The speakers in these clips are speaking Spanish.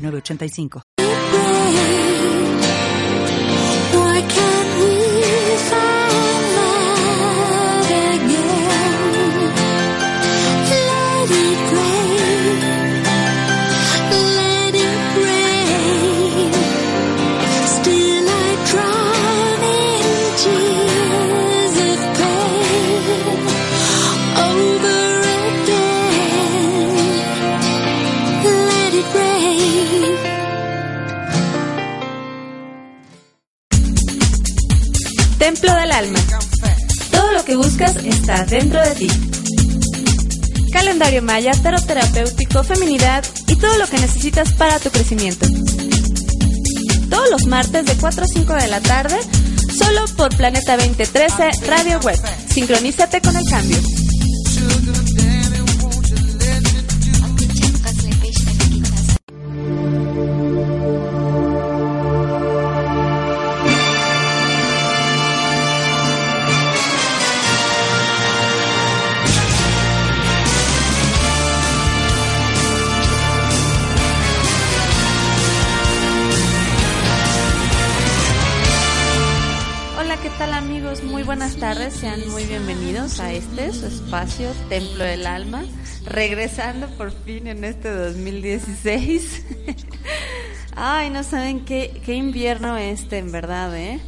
985. Templo del Alma. Todo lo que buscas está dentro de ti. Calendario maya, tarot terapéutico, feminidad y todo lo que necesitas para tu crecimiento. Todos los martes de 4 a 5 de la tarde, solo por Planeta 2013 Radio Web. Sincronízate con el cambio. Bienvenidos a este, su espacio, Templo del Alma, regresando por fin en este 2016. Ay, no saben qué, qué invierno este, en verdad, ¿eh?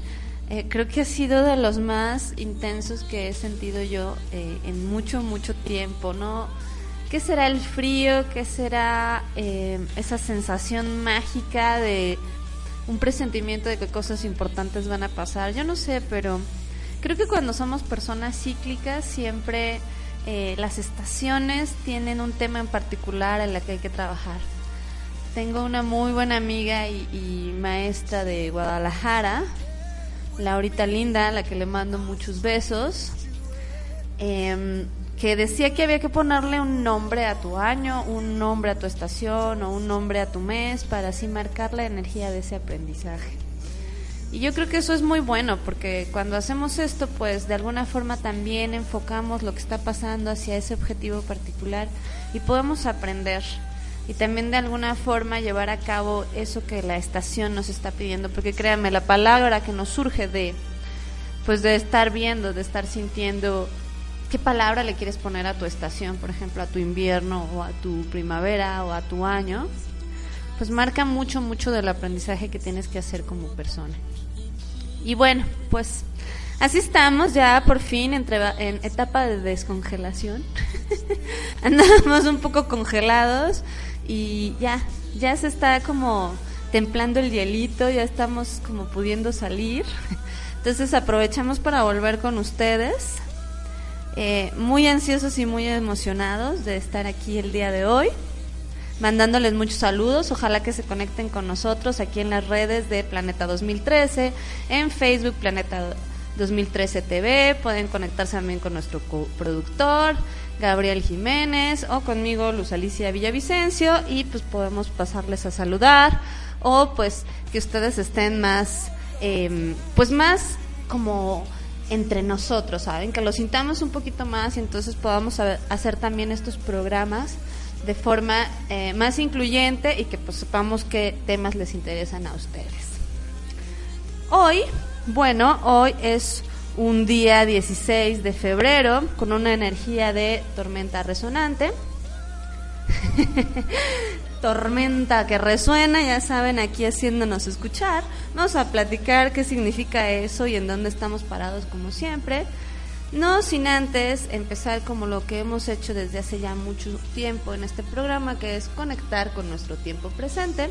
¿eh? Creo que ha sido de los más intensos que he sentido yo eh, en mucho, mucho tiempo, ¿no? ¿Qué será el frío? ¿Qué será eh, esa sensación mágica de un presentimiento de que cosas importantes van a pasar? Yo no sé, pero Creo que cuando somos personas cíclicas siempre eh, las estaciones tienen un tema en particular en la que hay que trabajar. Tengo una muy buena amiga y, maestra de Guadalajara, Laurita Linda, a la que le mando muchos besos, em, que decía que había que ponerle un nombre a tu año, un nombre a tu estación o un nombre a tu mes para así marcar la energía de ese aprendizaje. Y yo creo que eso es muy bueno porque cuando hacemos esto, pues de alguna forma también enfocamos lo que está pasando hacia ese objetivo particular y podemos aprender y también de alguna forma llevar a cabo eso que la estación nos está pidiendo, porque créanme, la palabra que nos surge de pues de estar viendo, de estar sintiendo qué palabra le quieres poner a tu estación, por ejemplo, a tu invierno o a tu primavera o a tu año, pues marca mucho mucho del aprendizaje que tienes que hacer como persona. Y bueno, pues así estamos ya por fin entre, en etapa de descongelación. Andamos un poco congelados y ya, ya se está como templando el hielito, ya estamos como pudiendo salir. Entonces aprovechamos para volver con ustedes. Eh, muy ansiosos y muy emocionados de estar aquí el día de hoy mandándoles muchos saludos. Ojalá que se conecten con nosotros aquí en las redes de Planeta 2013, en Facebook Planeta 2013 TV. Pueden conectarse también con nuestro productor, Gabriel Jiménez, o conmigo, Luz Alicia Villavicencio, y pues podemos pasarles a saludar, o pues que ustedes estén más, em, pues más como entre nosotros, ¿saben? Que lo sintamos un poquito más y entonces podamos hacer también estos programas de forma eh, más incluyente y que pues sepamos qué temas les interesan a ustedes. Hoy, bueno, hoy es un día 16 de febrero con una energía de tormenta resonante. tormenta que resuena, ya saben, aquí haciéndonos escuchar. Vamos a platicar qué significa eso y en dónde estamos parados como siempre. No sin antes empezar como lo que hemos hecho desde hace ya mucho tiempo en este programa, que es conectar con nuestro tiempo presente.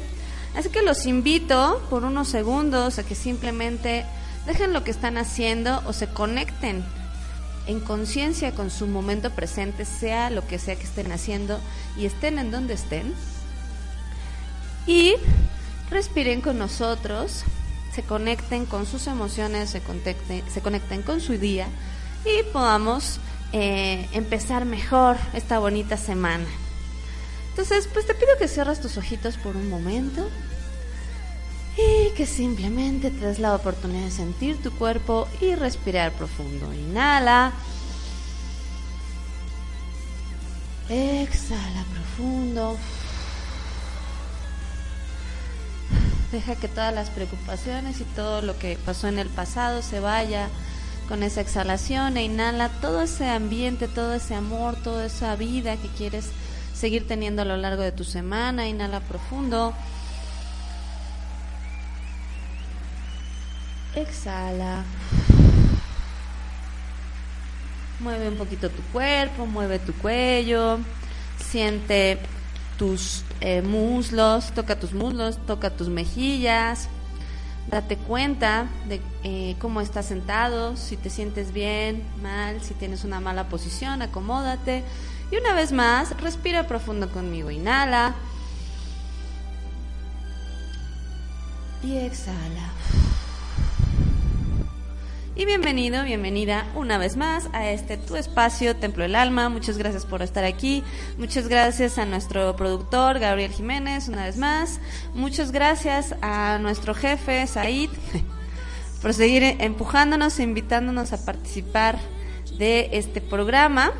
Así que los invito por unos segundos a que simplemente dejen lo que están haciendo o se conecten en conciencia con su momento presente, sea lo que sea que estén haciendo y estén en donde estén. y respiren con nosotros, se conecten con sus emociones, se conecten, se conecten con su día y podamos eh, empezar mejor esta bonita semana. Entonces, pues te pido que cierres tus ojitos por un momento y que simplemente te des la oportunidad de sentir tu cuerpo y respirar profundo. Inhala. Exhala profundo. Deja que todas las preocupaciones y todo lo que pasó en el pasado se vaya con esa exhalación e inhala todo ese ambiente, todo ese amor, toda esa vida que quieres seguir teniendo a lo largo de tu semana. Inhala profundo. Exhala. Mueve un poquito tu cuerpo, mueve tu cuello, siente tus eh, muslos, toca tus muslos, toca tus mejillas, date cuenta de eh, cómo estás sentado, si te sientes bien, mal, si tienes una mala posición, acomódate. Y una vez más, respira profundo conmigo, inhala y exhala. Y bienvenido, bienvenida una vez más a este tu espacio, Templo del Alma. Muchas gracias por estar aquí. Muchas gracias a nuestro productor, Gabriel Jiménez, una vez más. Muchas gracias a nuestro jefe, Said, por seguir empujándonos e invitándonos a participar de este programa.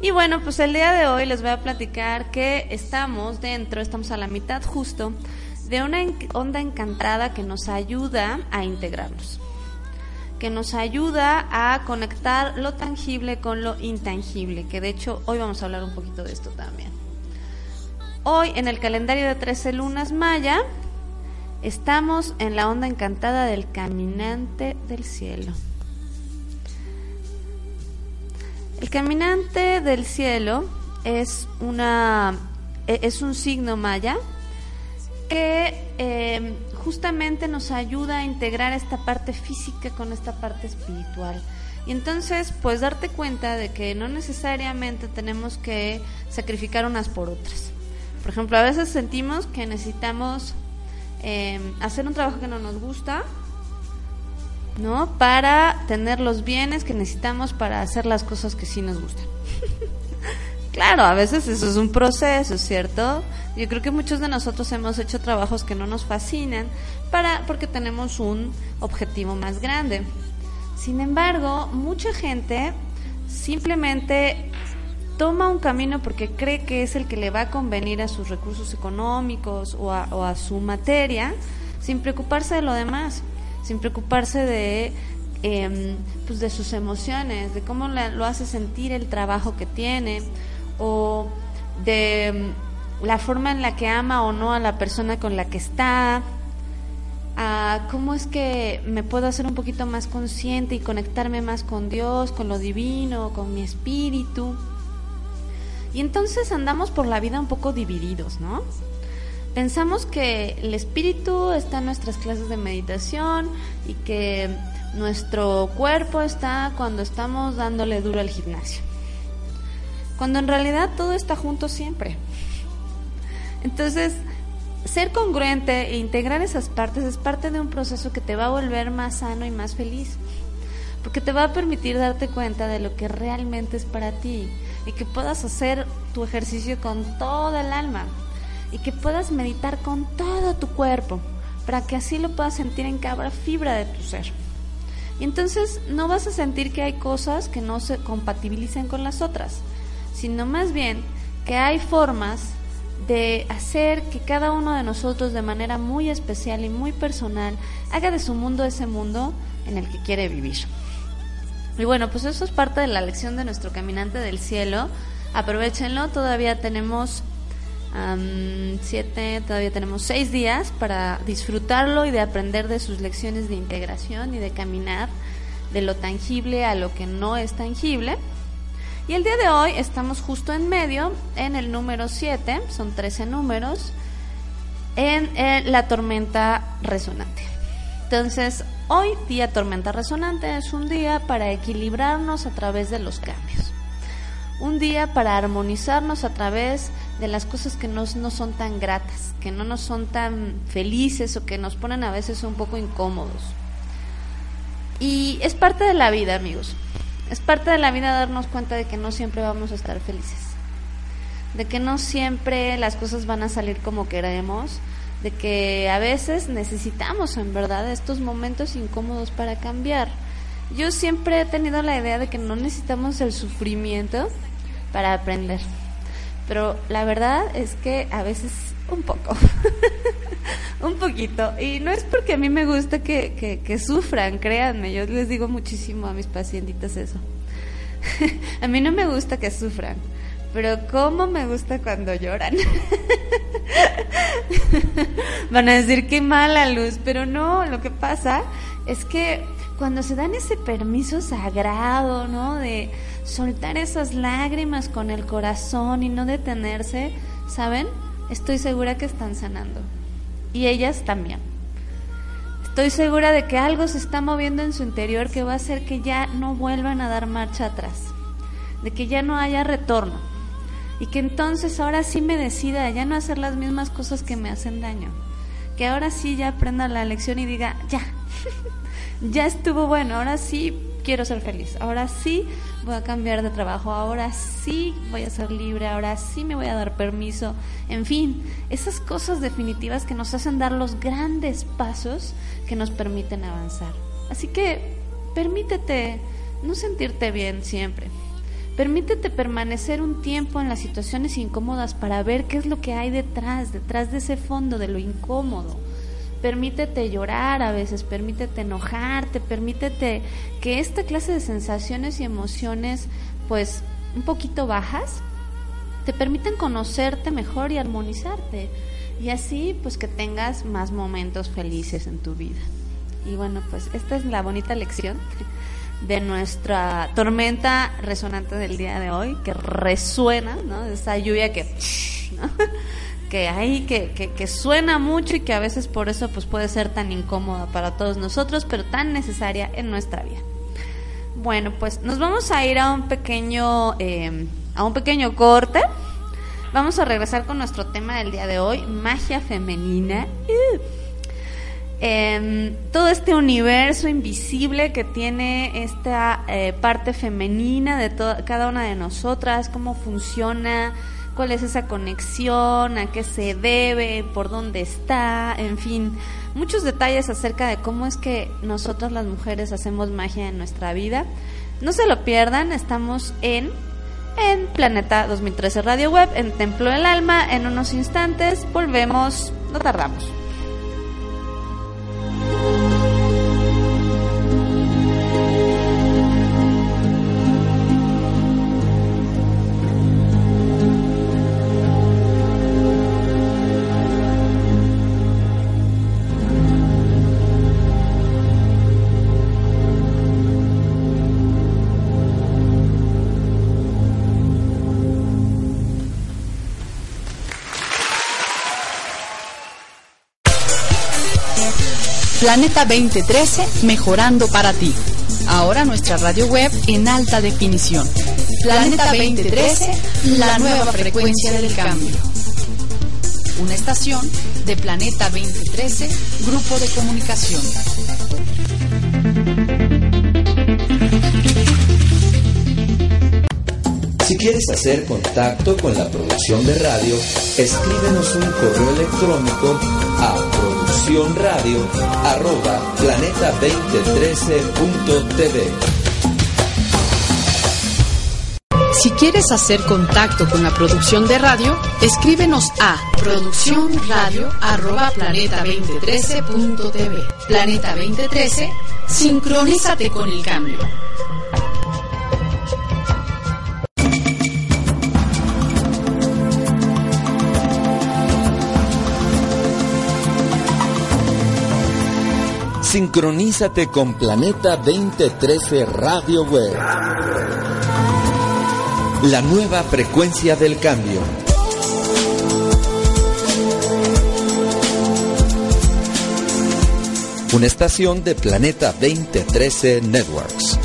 Y bueno, pues el día de hoy les voy a platicar que estamos dentro, estamos a la mitad justo, de una onda encantada que nos ayuda a integrarnos que nos ayuda a conectar lo tangible con lo intangible, que de hecho hoy vamos a hablar un poquito de esto también. Hoy en el calendario de 13 lunas maya estamos en la onda encantada del caminante del cielo. El caminante del cielo es una e, es un signo maya que eh, justamente nos ayuda a integrar esta parte física con esta parte espiritual. Y entonces, pues darte cuenta de que no necesariamente tenemos que sacrificar unas por otras. Por ejemplo, a veces sentimos que necesitamos em, hacer un trabajo que no nos gusta, ¿no? Para tener los bienes que necesitamos para hacer las cosas que sí nos gustan. Claro, a veces eso es un proceso, ¿cierto? Yo creo que muchos de nosotros hemos hecho trabajos que no nos fascinan para porque tenemos un objetivo más grande. Sin embargo, mucha gente simplemente toma un camino porque cree que es el que le va a convenir a sus recursos económicos o a, su materia, sin preocuparse de lo demás, sin preocuparse de em, pues de sus emociones, de cómo lo hace sentir el trabajo que tiene o de mm, la forma en la que ama o no a la persona con la que está, a cómo es que me puedo hacer un poquito más consciente y conectarme más con Dios, con lo divino, con mi espíritu. Y entonces andamos por la vida un poco divididos, ¿no? Pensamos que el espíritu está en nuestras clases de meditación y que nuestro cuerpo está cuando estamos dándole duro al gimnasio cuando en realidad todo está junto siempre. Entonces, ser congruente e integrar esas partes es parte de un proceso que te va a volver más sano y más feliz, porque te va a permitir darte cuenta de lo que realmente es para ti y que puedas hacer tu ejercicio con toda el alma y que puedas meditar con todo tu cuerpo para que así lo puedas sentir en cada fibra de tu ser. Y entonces no vas a sentir que hay cosas que no se compatibilicen con las otras sino más bien que hay formas de hacer que cada uno de nosotros de manera muy especial y muy personal haga de su mundo ese mundo en el que quiere vivir. Y bueno, pues eso es parte de la lección de nuestro caminante del cielo. Aprovechenlo, todavía tenemos siete, todavía tenemos seis días para disfrutarlo y de aprender de sus lecciones de integración y de caminar de lo tangible a lo que no es tangible. Y el día de hoy estamos justo en medio, en el número 7, son 13 números, en eh, la tormenta resonante. Entonces, hoy día tormenta resonante es un día para equilibrarnos a través de los cambios. un día para armonizarnos a través de las cosas que no, no son tan gratas, que no nos son tan felices o que nos ponen a veces un poco incómodos. Y es parte de la vida, amigos. Es parte de la vida darnos cuenta de que no siempre vamos a estar felices. De que no siempre las cosas van a salir como queremos. De que a veces necesitamos en verdad estos momentos incómodos para cambiar. Yo siempre he tenido la idea de que no necesitamos el sufrimiento para aprender. Pero la verdad es que a veces un poco. un poquito. Y no es porque a mí me gusta que, que, sufran, créanme. Yo les digo muchísimo a mis pacientitas eso. a mí no me gusta que sufran. Pero cómo me gusta cuando lloran. Van a decir que mala luz, pero no, lo que pasa es que cuando se dan ese permiso sagrado, ¿no? De soltar esas lágrimas con el corazón y no detenerse, ¿saben? Estoy segura que están sanando. Y ellas también. Estoy segura de que algo se está moviendo en su interior que va a hacer que ya no vuelvan a dar marcha atrás. De que ya no haya retorno. Y que entonces ahora sí me decida ya no hacer las mismas cosas que me hacen daño. Que ahora sí ya aprenda la lección y diga, ya, ya estuvo bueno, ahora sí quiero ser feliz, ahora sí voy a cambiar de trabajo, ahora sí voy a ser libre, ahora sí me voy a dar permiso, en fin, esas cosas definitivas que nos hacen dar los grandes pasos que nos permiten avanzar. Así que permítete no sentirte bien siempre. Permítete permanecer un tiempo en las situaciones incómodas para ver qué es lo que hay detrás, detrás de ese fondo, de lo incómodo permítete llorar a veces, permítete enojarte, permítete que esta clase de sensaciones y emociones, pues un poquito bajas, te permiten conocerte mejor y armonizarte. Y así, pues que tengas más momentos felices en tu vida. Y bueno, pues esta es la bonita lección de nuestra tormenta resonante del día de hoy, que resuena, ¿no? Esa lluvia que... que hay, que, que, suena mucho y que a veces por eso pues puede ser tan incómoda para todos nosotros, pero tan necesaria en nuestra vida. Bueno, pues nos vamos a ir a un pequeño, eh, a un pequeño corte. Vamos a regresar con nuestro tema del día de hoy, magia femenina. Em, todo este universo invisible que tiene esta eh, parte femenina de cada una de nosotras, cómo funciona, cuál es esa conexión, a qué se debe, por dónde está, en fin, muchos detalles acerca de cómo es que nosotros las mujeres hacemos magia en nuestra vida. No se lo pierdan, estamos en en Planeta 2013 Radio Web, en Templo del Alma, en unos instantes volvemos, no tardamos. Planeta 2013, mejorando para ti. Ahora nuestra radio web en alta definición. Planeta 2013, la nueva frecuencia del cambio. Una estación de Planeta 2013, Grupo de Comunicación. Si quieres hacer contacto con la producción de radio, escríbenos un correo electrónico a radio arroba planeta2013.tv. Si quieres hacer contacto con la producción de radio, escríbenos a producciónradio arroba planeta2013.tv. Planeta 2013, sincronízate con el cambio. Sincronízate con Planeta 2013 Radio Web. La nueva frecuencia del cambio. Una estación de Planeta 2013 Networks.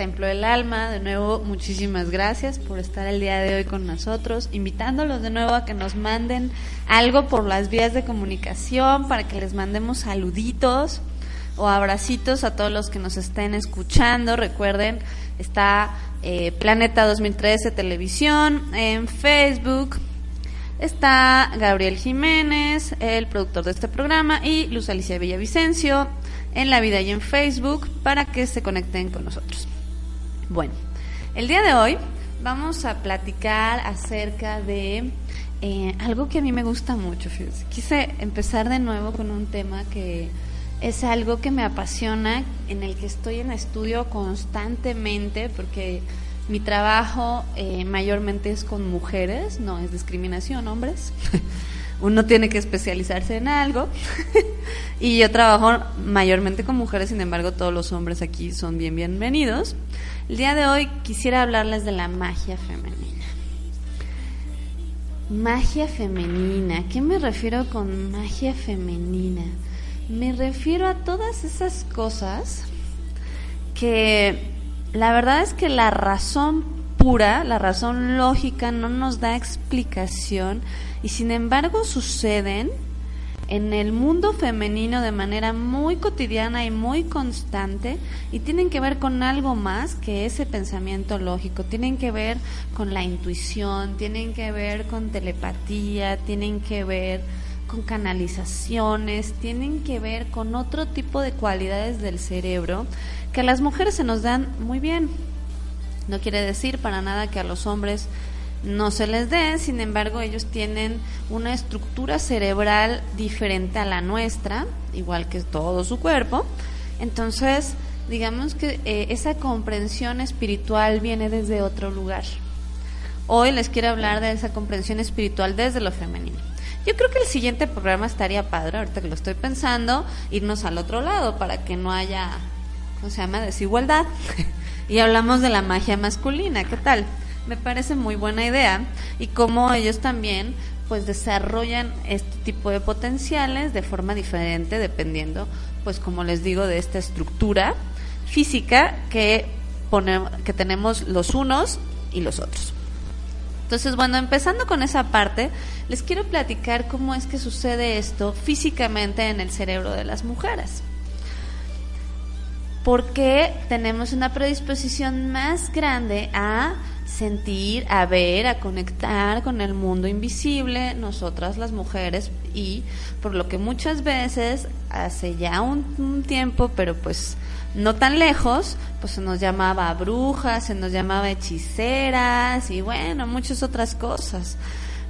Templo del Alma. De nuevo, muchísimas gracias por estar el día de hoy con nosotros, invitándolos de nuevo a que nos manden algo por las vías de comunicación para que les mandemos saluditos o abracitos a todos los que nos estén escuchando. Recuerden, está eh, Planeta 2013 Televisión en Facebook. Está Gabriel Jiménez, el productor de este programa, y Luz Alicia Villavicencio en la vida y en Facebook para que se conecten con nosotros. Bueno, el día de hoy vamos a platicar acerca de eh, algo que a mí me gusta mucho. Quise empezar de nuevo con un tema que es algo que me apasiona, en el que estoy en estudio constantemente, porque mi trabajo eh, mayormente es con mujeres, no es discriminación, hombres. uno tiene que especializarse en algo. y yo trabajo mayormente con mujeres, sin embargo todos los hombres aquí son bien bienvenidos. El día de hoy quisiera hablarles de la magia femenina. Magia femenina, ¿qué me refiero con magia femenina? Me refiero a todas esas cosas que la verdad es que la razón pura, la razón lógica no nos da explicación y sin embargo suceden en el mundo femenino de manera muy cotidiana y muy constante y tienen que ver con algo más que ese pensamiento lógico, tienen que ver con la intuición, tienen que ver con telepatía, tienen que ver con canalizaciones, tienen que ver con otro tipo de cualidades del cerebro que a las mujeres se nos dan muy bien. No quiere decir para nada que a los hombres no se les dé, sin embargo ellos tienen una estructura cerebral diferente a la nuestra, igual que todo su cuerpo. Entonces, digamos que eh, esa comprensión espiritual viene desde otro lugar. Hoy les quiero hablar de esa comprensión espiritual desde lo femenino. Yo creo que el siguiente programa estaría padre, ahorita que lo estoy pensando, irnos al otro lado para que no haya, ¿cómo se llama?, desigualdad. y hablamos de la magia masculina, ¿qué tal? Me parece muy buena idea y cómo ellos también pues desarrollan este tipo de potenciales de forma diferente dependiendo pues como les digo de esta estructura física que que tenemos los unos y los otros. Entonces, bueno, empezando con esa parte, les quiero platicar cómo es que sucede esto físicamente en el cerebro de las mujeres. Porque tenemos una predisposición más grande a sentir, a ver, a conectar con el mundo invisible, nosotras las mujeres, y por lo que muchas veces, hace ya un, tiempo, pero pues no tan lejos, pues se nos llamaba brujas, se nos llamaba hechiceras y bueno, muchas otras cosas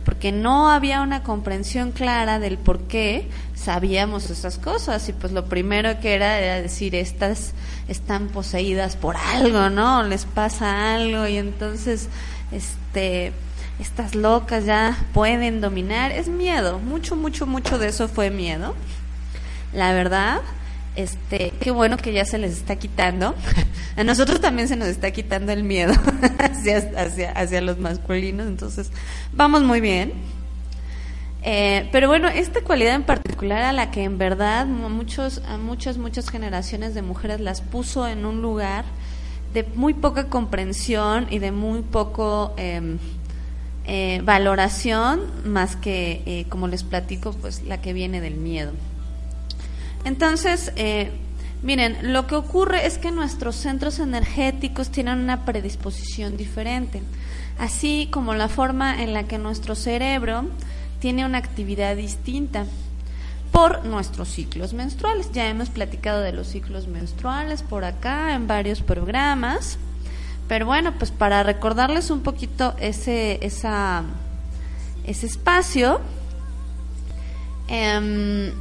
porque no había una comprensión clara del por qué sabíamos esas cosas y pues lo primero que era era decir estas están poseídas por algo, ¿no? Les pasa algo y entonces este estas locas ya pueden dominar, es miedo, mucho mucho mucho de eso fue miedo. La verdad, este, qué bueno que ya se les está quitando. A nosotros también se nos está quitando el miedo hacia, hacia, los masculinos, entonces vamos muy bien. Eh, pero bueno, esta cualidad en particular a la que en verdad muchos, a muchas, muchas generaciones de mujeres las puso en un lugar de muy poca comprensión y de muy poco em, eh, valoración, más que, eh, como les platico, pues la que viene del miedo. Entonces, eh, miren, lo que ocurre es que nuestros centros energéticos tienen una predisposición diferente, así como la forma en la que nuestro cerebro tiene una actividad distinta por nuestros ciclos menstruales. Ya hemos platicado de los ciclos menstruales por acá en varios programas, pero bueno, pues para recordarles un poquito ese, esa, ese espacio, eh,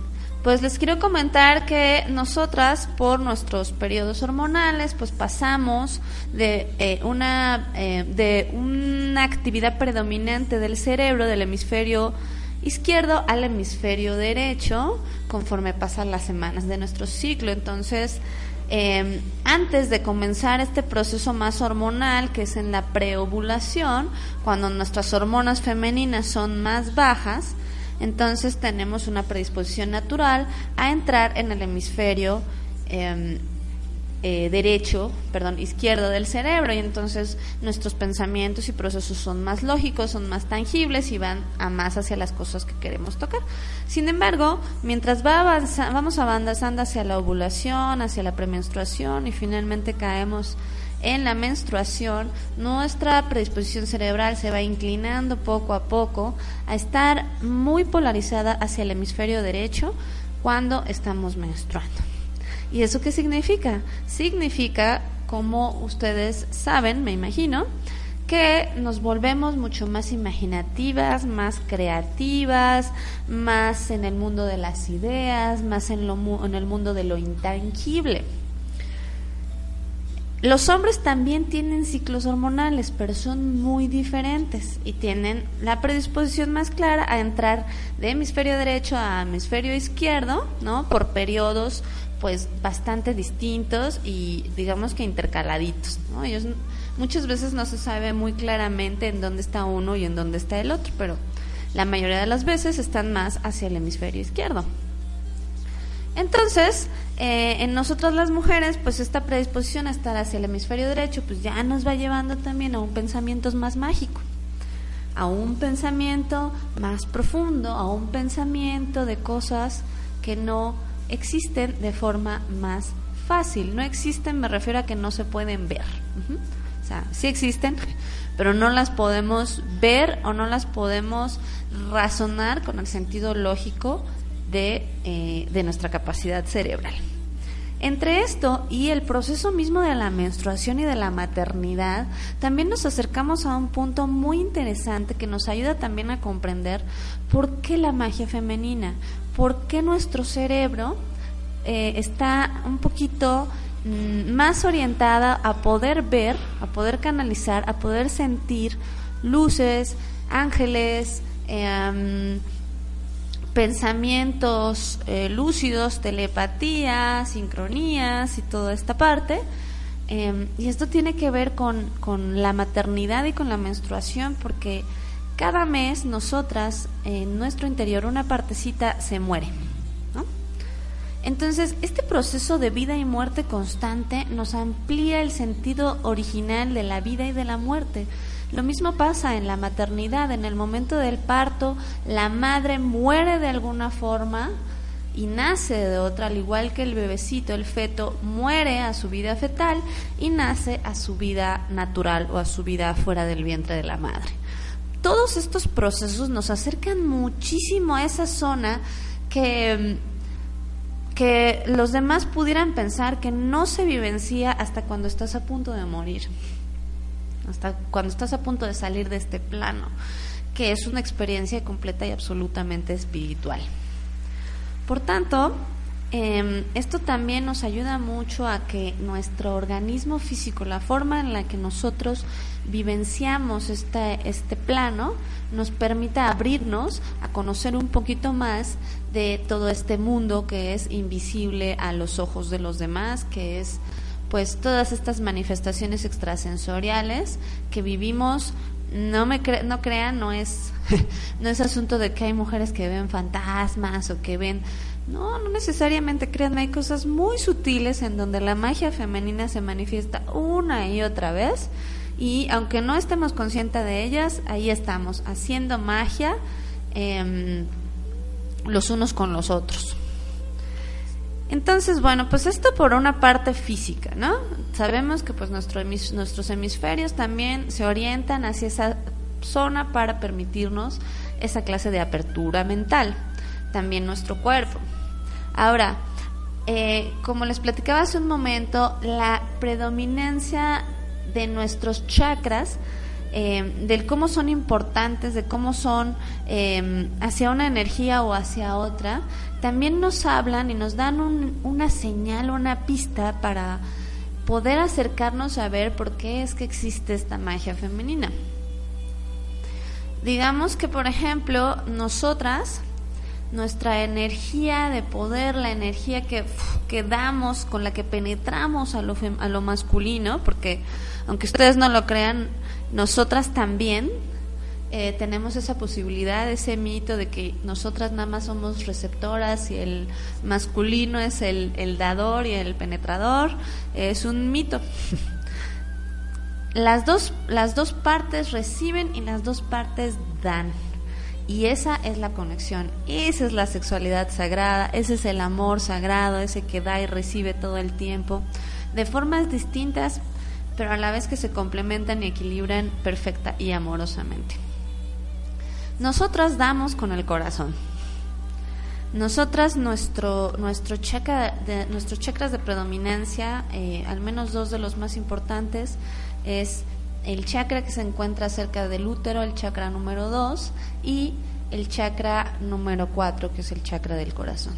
pues les quiero comentar que nosotras por nuestros periodos hormonales pues pasamos de eh, una eh, de una actividad predominante del cerebro del hemisferio izquierdo al hemisferio derecho conforme pasan las semanas de nuestro ciclo. Entonces em, antes de comenzar este proceso más hormonal que es en la preovulación cuando nuestras hormonas femeninas son más bajas entonces tenemos una predisposición natural a entrar en el hemisferio em, eh, derecho, perdón, izquierdo del cerebro y entonces nuestros pensamientos y procesos son más lógicos, son más tangibles y van a más hacia las cosas que queremos tocar. Sin embargo, mientras va vamos avanzando hacia la ovulación, hacia la premenstruación y finalmente caemos en la menstruación, nuestra predisposición cerebral se va inclinando poco a poco a estar muy polarizada hacia el hemisferio derecho cuando estamos menstruando. ¿Y eso qué significa? Significa, como ustedes saben, me imagino, que nos volvemos mucho más imaginativas, más creativas, más en el mundo de las ideas, más en, lo, en el mundo de lo intangible. Los hombres también tienen ciclos hormonales, pero son muy diferentes y tienen la predisposición más clara a entrar de hemisferio derecho a hemisferio izquierdo, ¿no? Por periodos pues bastante distintos y digamos que intercaladitos, ¿no? Ellos muchas veces no se sabe muy claramente en dónde está uno y en dónde está el otro, pero la mayoría de las veces están más hacia el hemisferio izquierdo. Entonces, eh, en nosotras las mujeres, pues esta predisposición a estar hacia el hemisferio derecho, pues ya nos va llevando también a un pensamiento más mágico, a un pensamiento más profundo, a un pensamiento de cosas que no existen de forma más fácil. No existen, me refiero a que no se pueden ver. O sea, sí existen, pero no las podemos ver o no las podemos razonar con el sentido lógico de, eh, de nuestra capacidad cerebral. Entre esto y el proceso mismo de la menstruación y de la maternidad, también nos acercamos a un punto muy interesante que nos ayuda también a comprender por qué la magia femenina, por qué nuestro cerebro eh, está un poquito mm, más orientada a poder ver, a poder canalizar, a poder sentir luces, ángeles, eh, pensamientos eh, lúcidos, telepatía, sincronías y toda esta parte. Em, y esto tiene que ver con, con, la maternidad y con la menstruación porque cada mes nosotras en nuestro interior una partecita se muere. Entonces, este proceso de vida y muerte constante nos amplía el sentido original de la vida y de la muerte lo mismo pasa en la maternidad, en el momento del parto, la madre muere de alguna forma y nace de otra, al igual que el bebecito, el feto, muere a su vida fetal y nace a su vida natural o a su vida fuera del vientre de la madre. Todos estos procesos nos acercan muchísimo a esa zona que que los demás pudieran pensar que no se vivencia hasta cuando estás a punto de morir hasta cuando estás a punto de salir de este plano, que es una experiencia completa y absolutamente espiritual. Por tanto, em, esto también nos ayuda mucho a que nuestro organismo físico, la forma en la que nosotros vivenciamos este, este plano, nos permita abrirnos a conocer un poquito más de todo este mundo que es invisible a los ojos de los demás, que es pues todas estas manifestaciones extrasensoriales que vivimos no me no crean no es no es asunto de que hay mujeres que ven fantasmas o que ven no no necesariamente crean hay cosas muy sutiles en donde la magia femenina se manifiesta una y otra vez y aunque no estemos conscientes de ellas ahí estamos haciendo magia em, los unos con los otros entonces, bueno, pues esto por una parte física, ¿no? Sabemos que pues nuestro nuestros hemisferios también se orientan hacia esa zona para permitirnos esa clase de apertura mental, también nuestro cuerpo. Ahora, eh, como les platicaba hace un momento, la predominancia de nuestros chakras eh, del cómo son importantes, de cómo son eh, hacia una energía o hacia otra, también nos hablan y nos dan una señal, una pista para poder acercarnos a ver por qué es que existe esta magia femenina. Digamos que, por ejemplo, nosotras, nuestra energía de poder, la energía que, que damos, con la que penetramos a lo, a lo masculino, porque aunque ustedes no lo crean, nosotras también eh, tenemos esa posibilidad, ese mito de que nosotras nada más somos receptoras y el masculino es el, el dador y el penetrador, es un mito. las, dos, las dos partes reciben y las dos partes dan. Y esa es la conexión, esa es la sexualidad sagrada, ese es el amor sagrado, ese que da y recibe todo el tiempo, de formas distintas, pero a la vez que se complementan y equilibran perfecta y amorosamente. Nosotras damos con el corazón. Nosotras, nuestro, nuestro chakra de, nuestros chakras de predominancia, eh, al menos dos de los más importantes, es el chakra que se encuentra cerca del útero, el chakra número dos, y el chakra número cuatro, que es el chakra del corazón.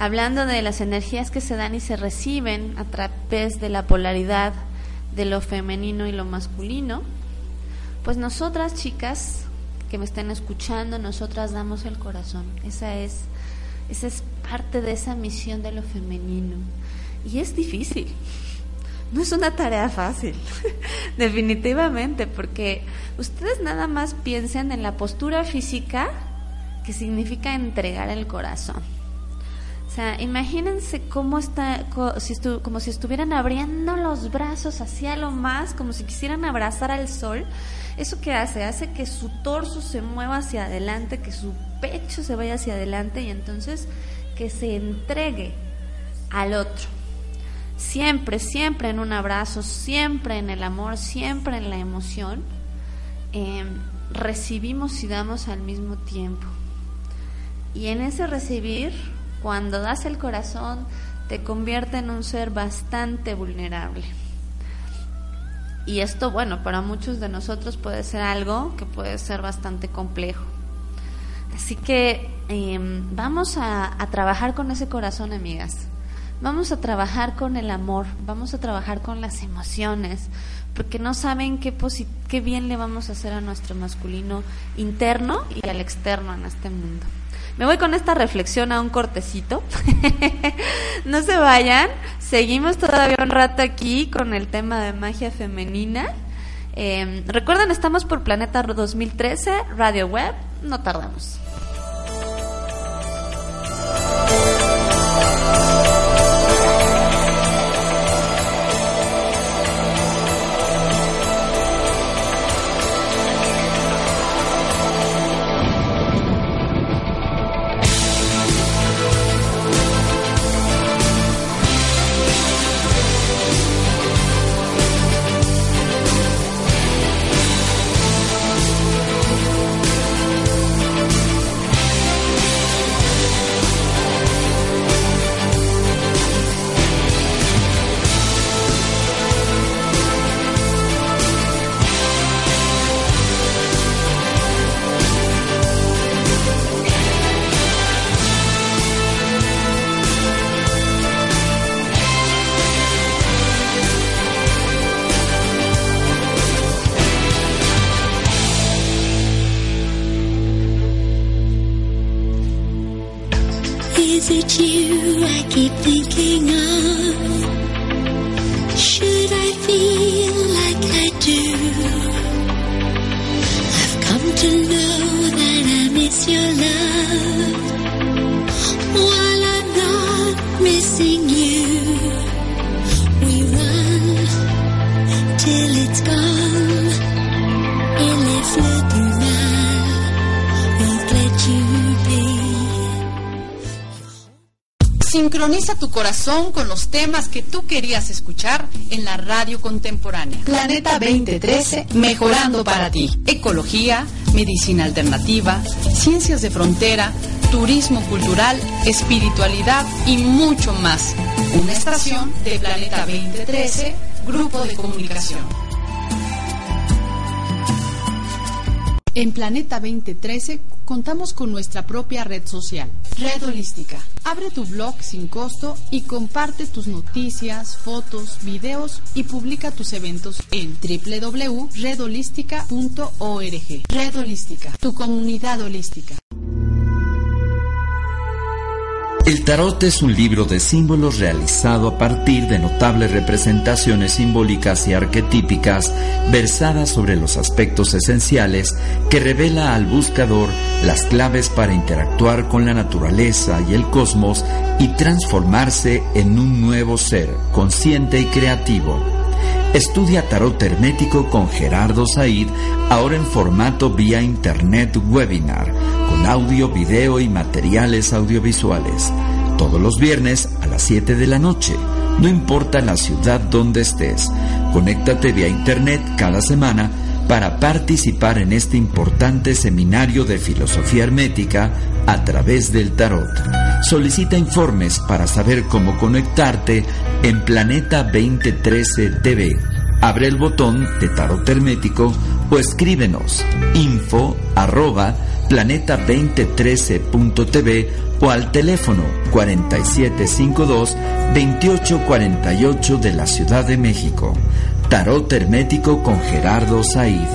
Hablando de las energías que se dan y se reciben a través de la polaridad de lo femenino y lo masculino, pues nosotras chicas que me estén escuchando, nosotras damos el corazón. Esa es, esa es parte de esa misión de lo femenino. Y es difícil. No es una tarea fácil, definitivamente, porque ustedes nada más piensen en la postura física que significa entregar el corazón. O sea, imagínense cómo está, como si estuvieran abriendo los brazos hacia lo más, como si quisieran abrazar al sol ¿Eso qué hace? Hace que su torso se mueva hacia adelante, que su pecho se vaya hacia adelante y entonces que se entregue al otro. Siempre, siempre en un abrazo, siempre en el amor, siempre en la emoción, em, recibimos y damos al mismo tiempo. Y en ese recibir, cuando das el corazón, te convierte en un ser bastante vulnerable. Y esto, bueno, para muchos de nosotros puede ser algo que puede ser bastante complejo. Así que em, vamos a, trabajar con ese corazón, amigas. Vamos a trabajar con el amor, vamos a trabajar con las emociones, porque no saben qué, qué bien le vamos a hacer a nuestro masculino interno y al externo en este mundo. Me voy con esta reflexión a un cortecito. no se vayan. Seguimos todavía un rato aquí con el tema de magia femenina. Eh, recuerden, estamos por Planeta 2013, Radio Web. No tardamos. Sincroniza tu corazón con los temas que tú querías escuchar en la radio contemporánea. Planeta 2013, mejorando para ti. Ecología, medicina alternativa, ciencias de frontera, turismo cultural, espiritualidad y mucho más. Una estación de Planeta 2013, Grupo de Comunicación. En Planeta 2013 contamos con nuestra propia red social, Red Holística. Abre tu blog sin costo y comparte tus noticias, fotos, videos y publica tus eventos en www.redholística.org. Red Holística, tu comunidad holística. El tarot es un libro de símbolos realizado a partir de notables representaciones simbólicas y arquetípicas versadas sobre los aspectos esenciales que revela al buscador las claves para interactuar con la naturaleza y el cosmos y transformarse en un nuevo ser consciente y creativo. Estudia tarot hermético con Gerardo Said, ahora en formato vía internet webinar audio, video y materiales audiovisuales. Todos los viernes a las 7 de la noche. No importa la ciudad donde estés. Conéctate vía internet cada semana para participar en este importante seminario de filosofía hermética a través del tarot. Solicita informes para saber cómo conectarte en Planeta 2013 TV. Abre el botón de tarot hermético o escríbenos info arroba planeta2013.tv o al teléfono 4752-2848 de la Ciudad de México. Tarot Hermético con Gerardo Said.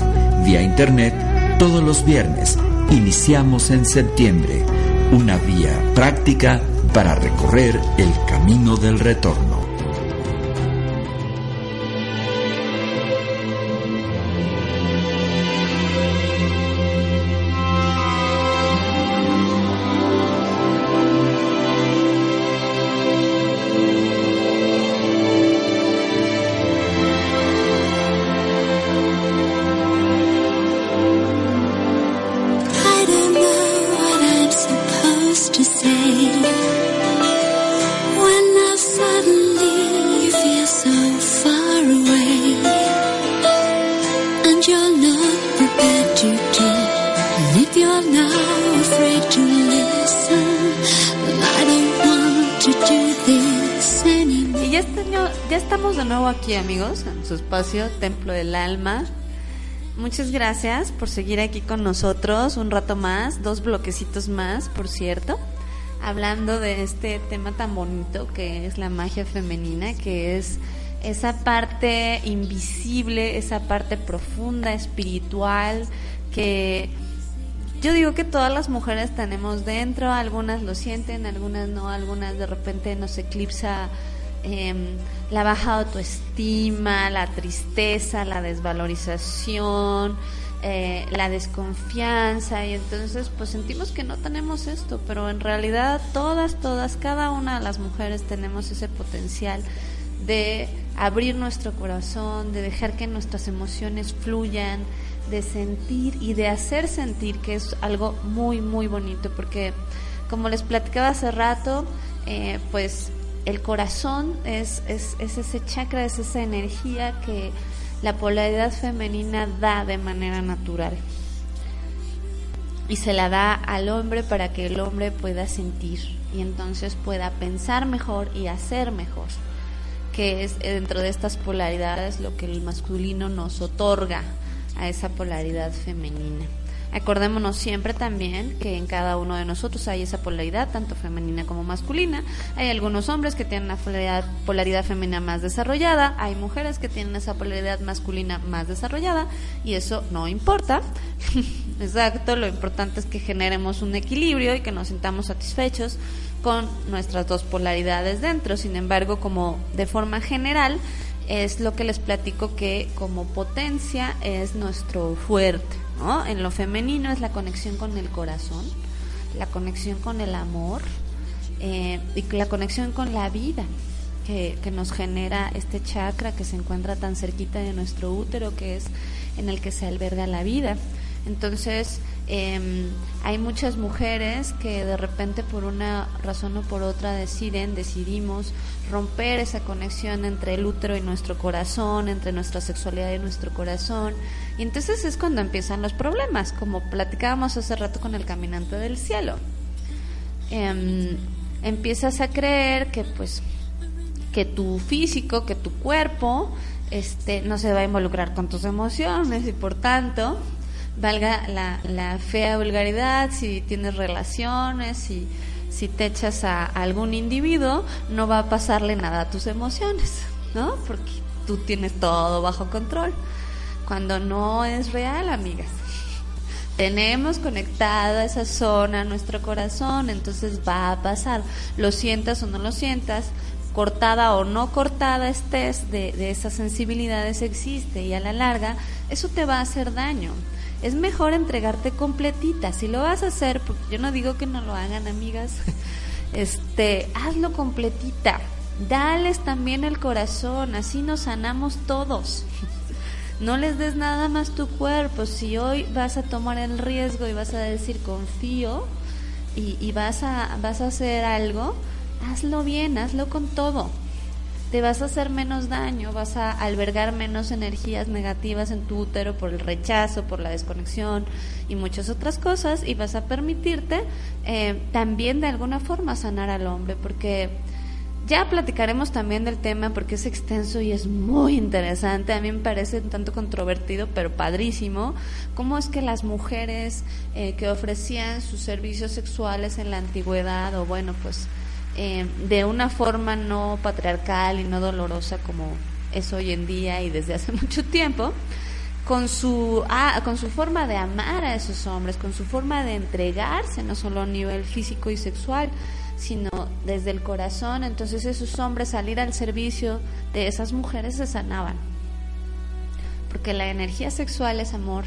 Vía Internet todos los viernes. Iniciamos en septiembre. Una vía práctica para recorrer el camino del retorno. Espacio Templo del Alma. Muchas gracias por seguir aquí con nosotros un rato más, dos bloquecitos más, por cierto, hablando de este tema tan bonito que es la magia femenina, que es esa parte invisible, esa parte profunda, espiritual, que yo digo que todas las mujeres tenemos dentro, algunas lo sienten, algunas no, algunas de repente nos eclipsa Em, la baja autoestima, la tristeza, la desvalorización, eh, la desconfianza. Y entonces pues sentimos que no tenemos esto, pero en realidad todas, todas, cada una de las mujeres tenemos ese potencial de abrir nuestro corazón, de dejar que nuestras emociones fluyan, de sentir y de hacer sentir que es algo muy, muy bonito, porque como les platicaba hace rato, eh, pues el corazón es, es, ese chakra, es esa energía que la polaridad femenina da de manera natural. Y se la da al hombre para que el hombre pueda sentir y entonces pueda pensar mejor y hacer mejor, que es dentro de estas polaridades lo que el masculino nos otorga a esa polaridad femenina. Acordémonos siempre también que en cada uno de nosotros hay esa polaridad, tanto femenina como masculina. Hay algunos hombres que tienen una polaridad, polaridad femenina más desarrollada, hay mujeres que tienen esa polaridad masculina más desarrollada y eso no importa. Exacto, lo importante es que generemos un equilibrio y que nos sintamos satisfechos con nuestras dos polaridades dentro. Sin embargo, como de forma general, es lo que les platico que como potencia es nuestro fuerte. En lo femenino es la conexión con el corazón, la conexión con el amor eh, y la conexión con la vida que, nos genera este chakra que se encuentra tan cerquita de nuestro útero, que es en el que se alberga la vida. Entonces, eh, hay muchas mujeres que de repente por una razón o por otra deciden, decidimos romper esa conexión entre el útero y nuestro corazón, entre nuestra sexualidad y nuestro corazón. Y entonces es cuando empiezan los problemas, como platicábamos hace rato con el caminante del cielo. Eh, empiezas a creer que pues que tu físico, que tu cuerpo este no se va a involucrar con tus emociones y por tanto valga la, la fea vulgaridad, si tienes relaciones, si, si te echas a algún individuo, no va a pasarle nada a tus emociones, ¿no? Porque tú tienes todo bajo control. Cuando no es real, amigas. tenemos conectada esa zona nuestro corazón, entonces va a pasar, lo sientas o no lo sientas, cortada o no cortada estés de, de esas sensibilidades existe y a la larga eso te va a hacer daño. Es mejor entregarte completita. Si lo vas a hacer, porque yo no digo que no lo hagan, amigas, este, hazlo completita. Dales también el corazón, así nos sanamos todos. No les des nada más tu cuerpo. Si hoy vas a tomar el riesgo y vas a decir confío y, y vas, a, vas a hacer algo, hazlo bien, hazlo con todo. Te vas a hacer menos daño, vas a albergar menos energías negativas en tu útero por el rechazo, por la desconexión y muchas otras cosas y vas a permitirte eh, también de alguna forma sanar al hombre porque ya platicaremos también del tema porque es extenso y es muy interesante. A mí me parece un tanto controvertido, pero padrísimo. ¿Cómo es que las mujeres eh, que ofrecían sus servicios sexuales en la antigüedad, o bueno, pues eh, de una forma no patriarcal y no dolorosa como es hoy en día y desde hace mucho tiempo, con su, ah, con su forma de amar a esos hombres, con su forma de entregarse, no solo a nivel físico y sexual, sino desde el corazón. Entonces esos hombres salir al servicio de esas mujeres se sanaban. Porque la energía sexual es amor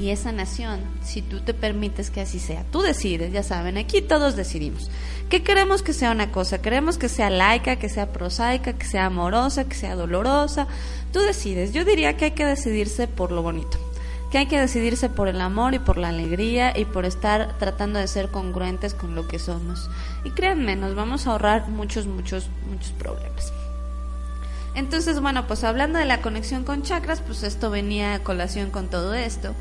y es sanación si tú te permites que así sea. Tú decides, ya saben, aquí todos decidimos. ¿Qué queremos que sea una cosa? Queremos que sea laica, que sea prosaica, que sea amorosa, que sea dolorosa. Tú decides. Yo diría que hay que decidirse por lo bonito que hay que decidirse por el amor y por la alegría y por estar tratando de ser congruentes con lo que somos. Y créanme, nos vamos a ahorrar muchos, muchos, muchos problemas. Entonces, bueno, pues hablando de la conexión con chakras, pues esto venía a colación con todo esto,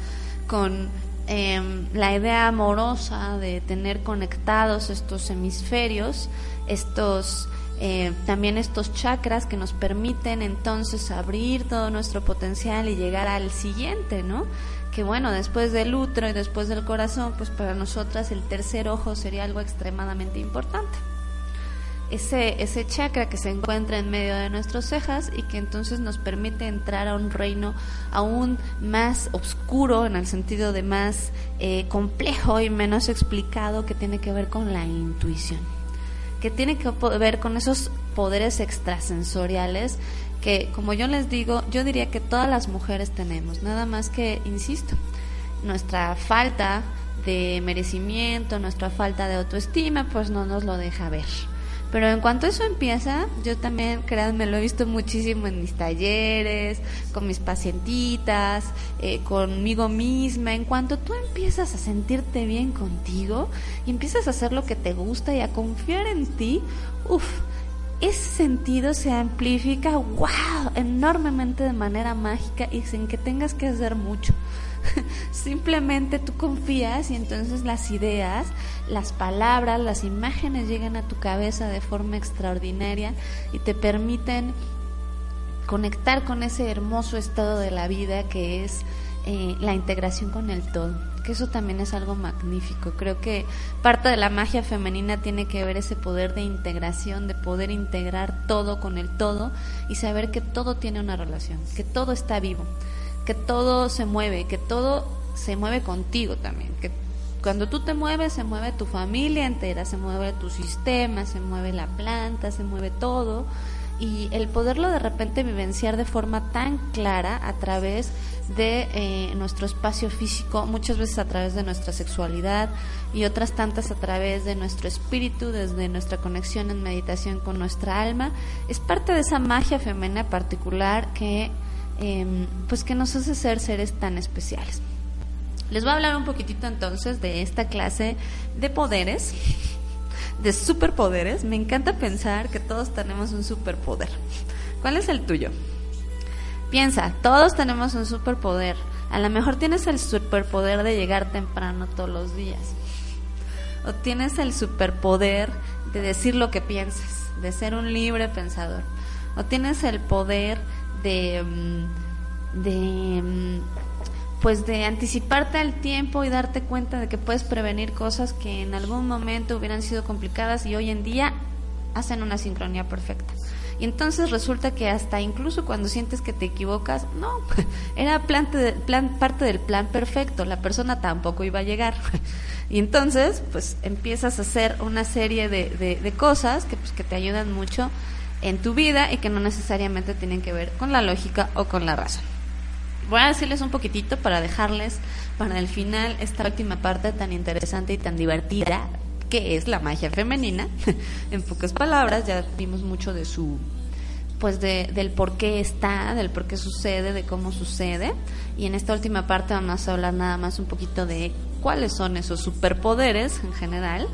con em, la idea amorosa de tener conectados estos hemisferios, estos eh, también estos chakras que nos permiten entonces abrir todo nuestro potencial y llegar al siguiente, ¿no? Que bueno, después del útero y después del corazón, pues para nosotras el tercer ojo sería algo extremadamente importante. Ese, ese chakra que se encuentra en medio de nuestras cejas y que entonces nos permite entrar a un reino aún más oscuro en el sentido de más eh, complejo y menos explicado que tiene que ver con la intuición que tiene que ver con esos poderes extrasensoriales que, como yo les digo, yo diría que todas las mujeres tenemos, nada más que, insisto, nuestra falta de merecimiento, nuestra falta de autoestima, pues no nos lo deja ver. Pero en cuanto eso empieza, yo también, créanme, lo he visto muchísimo en mis talleres, con mis pacientitas, eh, conmigo misma. En cuanto tú empiezas a sentirte bien contigo y empiezas a hacer lo que te gusta y a confiar en ti, uff, ese sentido se amplifica, wow, enormemente de manera mágica y sin que tengas que hacer mucho. Simplemente tú confías y entonces las ideas, las palabras, las imágenes llegan a tu cabeza de forma extraordinaria y te permiten conectar con ese hermoso estado de la vida que es eh, la integración con el todo. Que eso también es algo magnífico. Creo que parte de la magia femenina tiene que ver ese poder de integración, de poder integrar todo con el todo y saber que todo tiene una relación, que todo está vivo que todo se mueve, que todo se mueve contigo también, que cuando tú te mueves se mueve tu familia entera, se mueve tu sistema, se mueve la planta, se mueve todo. Y el poderlo de repente vivenciar de forma tan clara a través de eh, nuestro espacio físico, muchas veces a través de nuestra sexualidad y otras tantas a través de nuestro espíritu, desde nuestra conexión en meditación con nuestra alma, es parte de esa magia femenina particular que Em, pues que nos hace ser seres tan especiales. Les voy a hablar un poquitito entonces de esta clase de poderes, de superpoderes. Me encanta pensar que todos tenemos un superpoder. ¿Cuál es el tuyo? Piensa, todos tenemos un superpoder. A lo mejor tienes el superpoder de llegar temprano todos los días. O tienes el superpoder de decir lo que piensas, de ser un libre pensador. O tienes el poder de, mm, de mm, pues de anticiparte al tiempo y darte cuenta de que puedes prevenir cosas que en algún momento hubieran sido complicadas y hoy en día hacen una sincronía perfecta. Y entonces resulta que hasta incluso cuando sientes que te equivocas, no, era plan, parte del plan perfecto, la persona tampoco iba a llegar. Y entonces, pues empiezas a hacer una serie de, de, cosas que, pues, que te ayudan mucho en tu vida y que no necesariamente tienen que ver con la lógica o con la razón. Voy a decirles un poquitito para dejarles para el final esta última parte tan interesante y tan divertida que es la magia femenina. en pocas palabras, ya vimos mucho de su pues de, del por qué está, del por qué sucede, de cómo sucede. Y en esta última parte vamos a hablar nada más un poquito de cuáles son esos superpoderes en general.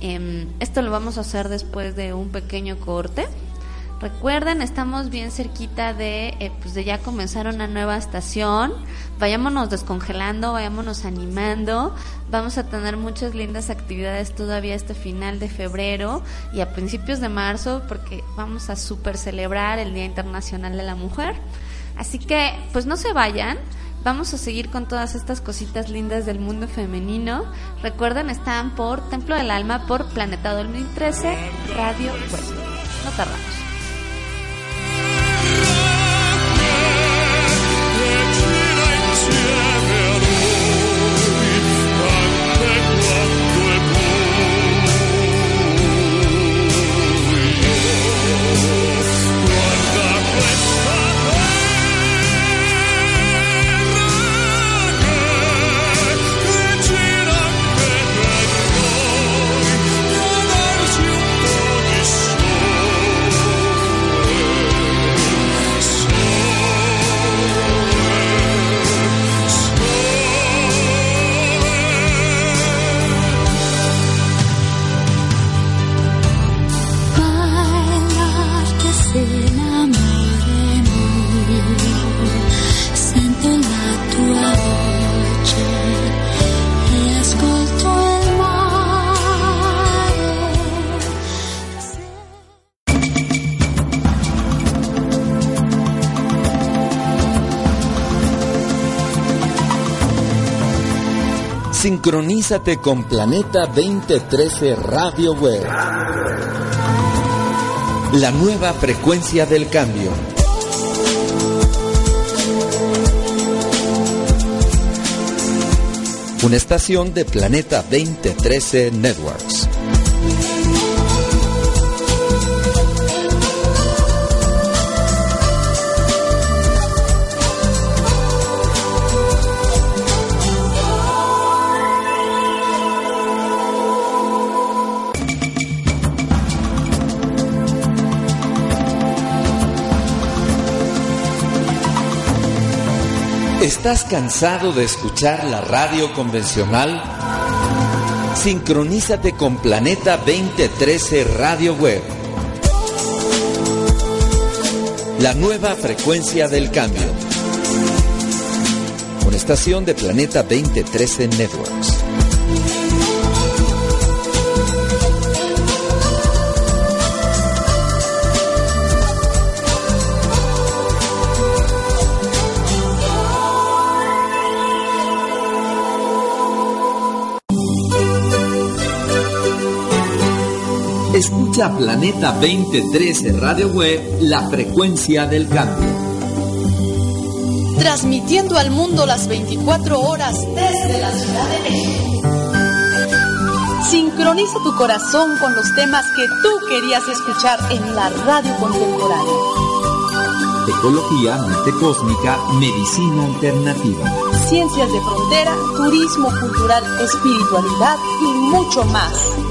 Em, esto lo vamos a hacer después de un pequeño corte. Recuerden, estamos bien cerquita de, eh, pues de ya comenzar una nueva estación. Vayámonos descongelando, vayámonos animando. Vamos a tener muchas lindas actividades todavía este final de febrero y a principios de marzo porque vamos a super celebrar el Día Internacional de la Mujer. Así que, pues no se vayan. Vamos a seguir con todas estas cositas lindas del mundo femenino. Recuerden, están por Templo del Alma, por Planeta 2013, Radio Web. No tardamos. Sincronízate con Planeta 2013 Radio Web. La nueva frecuencia del cambio. Una estación de Planeta 2013 Networks. ¿Estás cansado de escuchar la radio convencional? Sincronízate con Planeta 2013 Radio Web. La nueva frecuencia del cambio. Una estación de Planeta 2013 Networks. Escucha Planeta 2013 Radio Web, la frecuencia del cambio. Transmitiendo al mundo las 24 horas desde la Ciudad de México. Sincroniza tu corazón con los temas que tú querías escuchar en la radio contemporánea. Ecología, mente cósmica, medicina alternativa. Ciencias de frontera, turismo cultural, espiritualidad y mucho más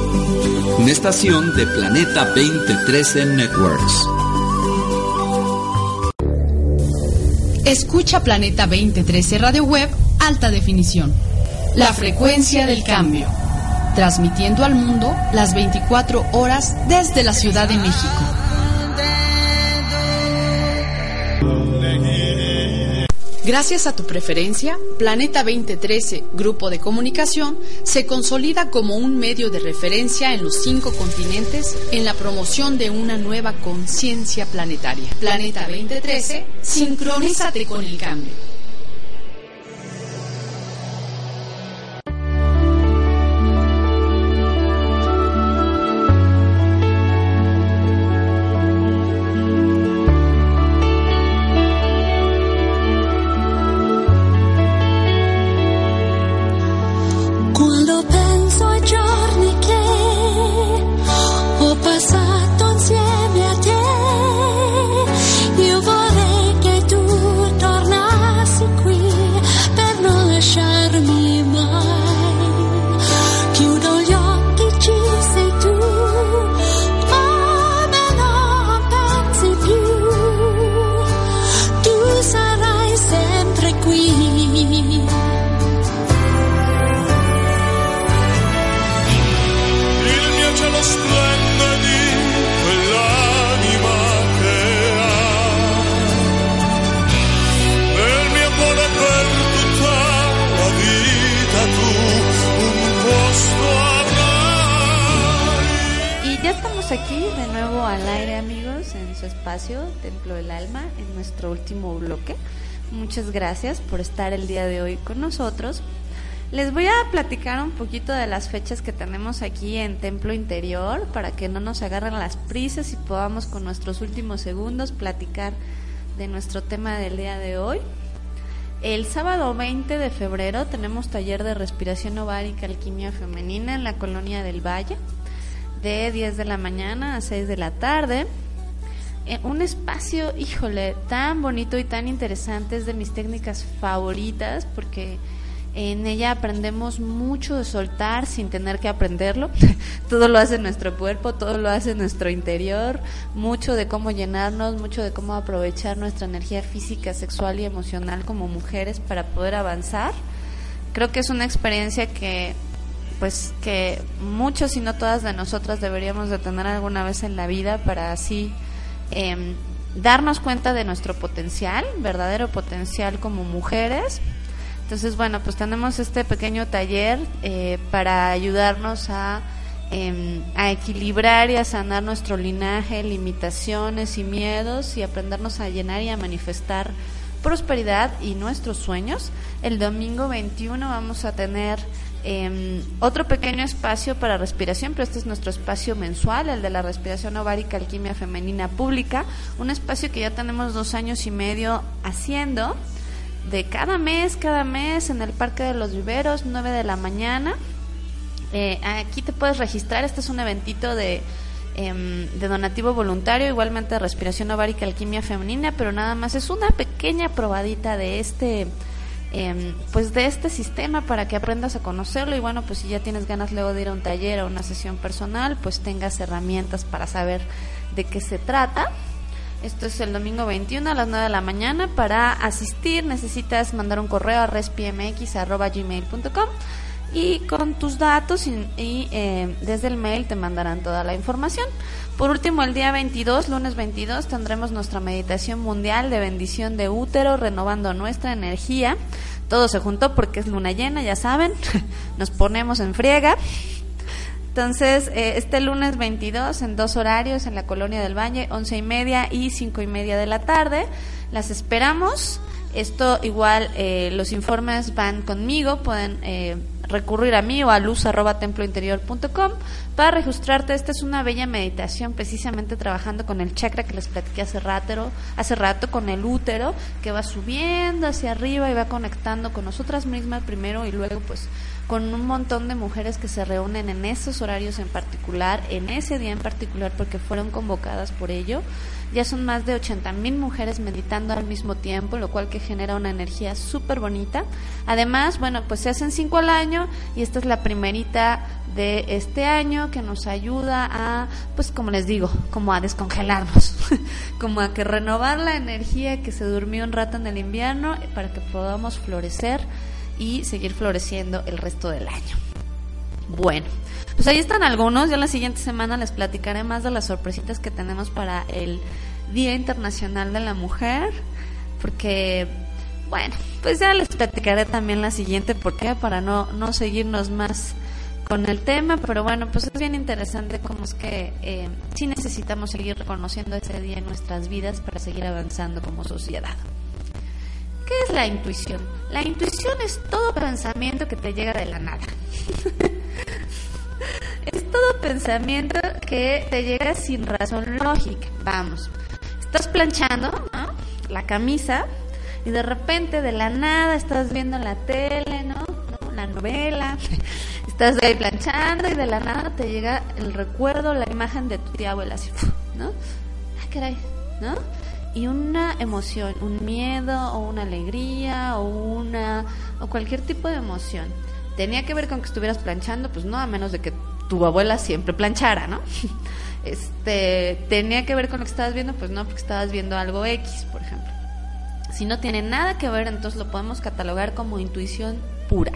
una estación de Planeta 2013 Networks. Escucha Planeta 2013 Radio Web Alta Definición. La frecuencia del cambio. Transmitiendo al mundo las 24 horas desde la Ciudad de México. Gracias a tu preferencia, Planeta 2013, Grupo de Comunicación, se consolida como un medio de referencia en los cinco continentes en la promoción de una nueva conciencia planetaria. Planeta 2013, sincronízate con el cambio. Gracias por estar el día de hoy con nosotros. Les voy a platicar un poquito de las fechas que tenemos aquí en Templo Interior para que no nos agarren las prisas y podamos con nuestros últimos segundos platicar de nuestro tema del día de hoy. El sábado 20 de febrero tenemos taller de respiración ovárica alquimia femenina en la colonia del Valle de 10 de la mañana a 6 de la tarde. Eh, un espacio, híjole, tan bonito y tan interesante, es de mis técnicas favoritas porque en ella aprendemos mucho de soltar sin tener que aprenderlo. todo lo hace nuestro cuerpo, todo lo hace nuestro interior, mucho de cómo llenarnos, mucho de cómo aprovechar nuestra energía física, sexual y emocional como mujeres para poder avanzar. Creo que es una experiencia que pues que muchos y no todas de nosotras deberíamos de tener alguna vez en la vida para así em, darnos cuenta de nuestro potencial, verdadero potencial como mujeres. Entonces, bueno, pues tenemos este pequeño taller eh, para ayudarnos a, em, a equilibrar y a sanar nuestro linaje, limitaciones y miedos y aprendernos a llenar y a manifestar prosperidad y nuestros sueños. El domingo 21 vamos a tener eh, otro pequeño espacio para respiración, pero este es nuestro espacio mensual, el de la respiración ovárica alquimia femenina pública, un espacio que ya tenemos dos años y medio haciendo, de cada mes, cada mes en el Parque de los Viveros, 9 de la mañana. Eh, aquí te puedes registrar, este es un eventito de, em, donativo voluntario, igualmente de respiración ovárica alquimia femenina, pero nada más es una pequeña probadita de este Em, pues de este sistema para que aprendas a conocerlo y bueno, pues si ya tienes ganas luego de ir a un taller o una sesión personal, pues tengas herramientas para saber de qué se trata. Esto es el domingo 21 a las 9 de la mañana. Para asistir necesitas mandar un correo a respmx.gmail.com y con tus datos y, eh, desde el mail te mandarán toda la información. Por último, el día 22, lunes 22, tendremos nuestra meditación mundial de bendición de útero, renovando nuestra energía. Todo se juntó porque es luna llena, ya saben, nos ponemos en friega. Entonces, eh, este lunes 22, en dos horarios, en la Colonia del Valle, once y media y cinco y media de la tarde. Las esperamos. Esto igual, eh, los informes van conmigo, pueden eh, recurrir a mí o a luz.templointerior.com para registrarte. Esta es una bella meditación precisamente trabajando con el chakra que les platiqué hace rato, hace rato con el útero que va subiendo hacia arriba y va conectando con nosotras mismas primero y luego pues con un montón de mujeres que se reúnen en esos horarios en particular, en ese día en particular porque fueron convocadas por ello. Ya son más de 80 mil mujeres meditando al mismo tiempo, lo cual que genera una energía súper bonita. Además, bueno, pues se hacen cinco al año y esta es la primerita de este año que nos ayuda a, pues como les digo, como a descongelarnos, como a que renovar la energía que se durmió un rato en el invierno para que podamos florecer y seguir floreciendo el resto del año. Bueno, pues ahí están algunos. Ya la siguiente semana les platicaré más de las sorpresitas que tenemos para el Día Internacional de la Mujer. Porque, bueno, pues ya les platicaré también la siguiente. ¿Por qué? Para no, no seguirnos más con el tema. Pero bueno, pues es bien interesante cómo es que eh, sí necesitamos seguir reconociendo ese día en nuestras vidas para seguir avanzando como sociedad. ¿Qué es la intuición? La intuición es todo pensamiento que te llega de la nada. pensamiento que te llega sin razón lógica. Vamos, estás planchando la camisa y de repente de la nada estás viendo la tele, ¿no? La novela, estás ahí planchando y de la nada te llega el recuerdo, la imagen de tu tía abuela, así, ¿no? Ay, caray, ¿no? y una emoción, un miedo o una alegría o una o cualquier tipo de emoción. Tenía que ver con que estuvieras planchando, pues no, a menos de que tu abuela siempre planchara, ¿no? Este, tenía que ver con lo que estabas viendo, pues no, porque estabas viendo algo X, por ejemplo. Si no tiene nada que ver, entonces lo podemos catalogar como intuición pura.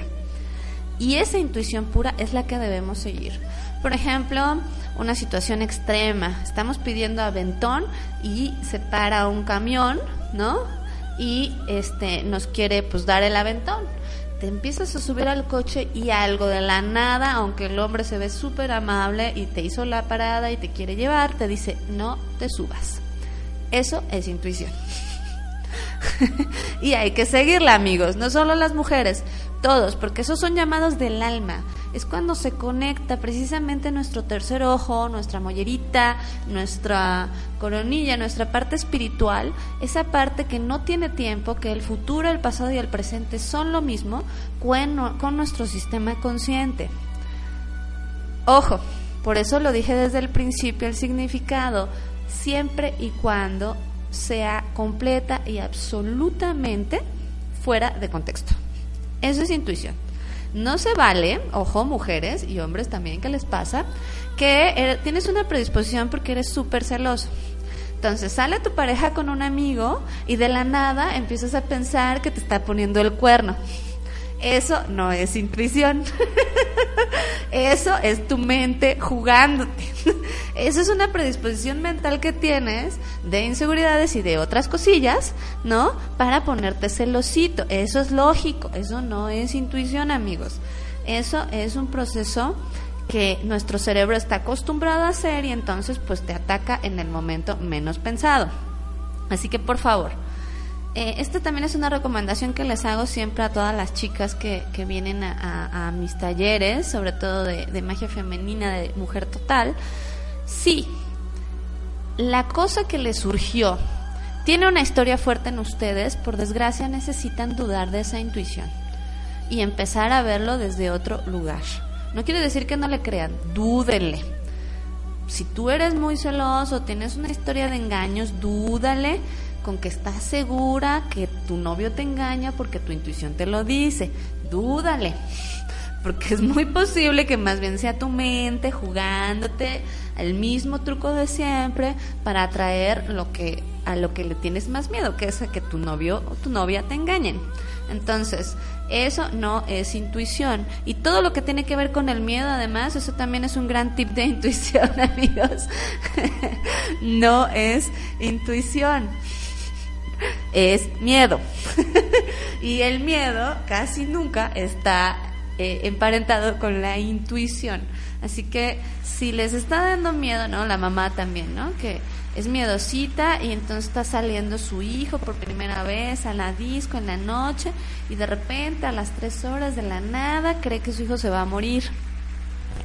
Y esa intuición pura es la que debemos seguir. Por ejemplo, una situación extrema. Estamos pidiendo aventón y se para un camión, ¿no? Y este nos quiere pues dar el aventón. Te empiezas a subir al coche y algo de la nada, aunque el hombre se ve súper amable y te hizo la parada y te quiere llevar, te dice, no te subas. Eso es intuición. y hay que seguirla, amigos, no solo las mujeres, todos, porque esos son llamados del alma. Es cuando se conecta precisamente nuestro tercer ojo, nuestra mollerita, nuestra coronilla, nuestra parte espiritual, esa parte que no tiene tiempo, que el futuro, el pasado y el presente son lo mismo, con, con nuestro sistema consciente. Ojo, por eso lo dije desde el principio, el significado, siempre y cuando sea completa y absolutamente fuera de contexto. Eso es intuición. No se vale, ojo, mujeres y hombres también que les pasa, que er, tienes una predisposición porque eres súper celoso. Entonces sale tu pareja con un amigo y de la nada empiezas a pensar que te está poniendo el cuerno. Eso no es intuición. Eso es tu mente jugándote. Eso es una predisposición mental que tienes de inseguridades y de otras cosillas, ¿no? Para ponerte celosito. Eso es lógico. Eso no es intuición, amigos. Eso es un proceso que nuestro cerebro está acostumbrado a hacer y entonces pues te ataca en el momento menos pensado. Así que por favor, eh, esta también es una recomendación que les hago siempre a todas las chicas que, que vienen a, mis talleres, sobre todo de, de magia femenina, de mujer total. Sí, la cosa que les surgió tiene una historia fuerte en ustedes, por desgracia necesitan dudar de esa intuición y empezar a verlo desde otro lugar. No quiere decir que no le crean, dúdenle. Si tú eres muy celoso, tienes una historia de engaños, dúdale con que estás segura que tu novio te engaña porque tu intuición te lo dice. Dúdale, porque es muy posible que más bien sea tu mente jugándote el mismo truco de siempre para atraer lo que a lo que le tienes más miedo, que es a que tu novio o tu novia te engañen. Entonces, eso no es intuición. Y todo lo que tiene que ver con el miedo, además, eso también es un gran tip de intuición, amigos. no es intuición es miedo. y el miedo casi nunca está eh, emparentado con la intuición. Así que si les está dando miedo, ¿no? La mamá también, ¿no? Que es miedosita y entonces está saliendo su hijo por primera vez a la disco en la noche y de repente a las tres horas de la nada cree que su hijo se va a morir.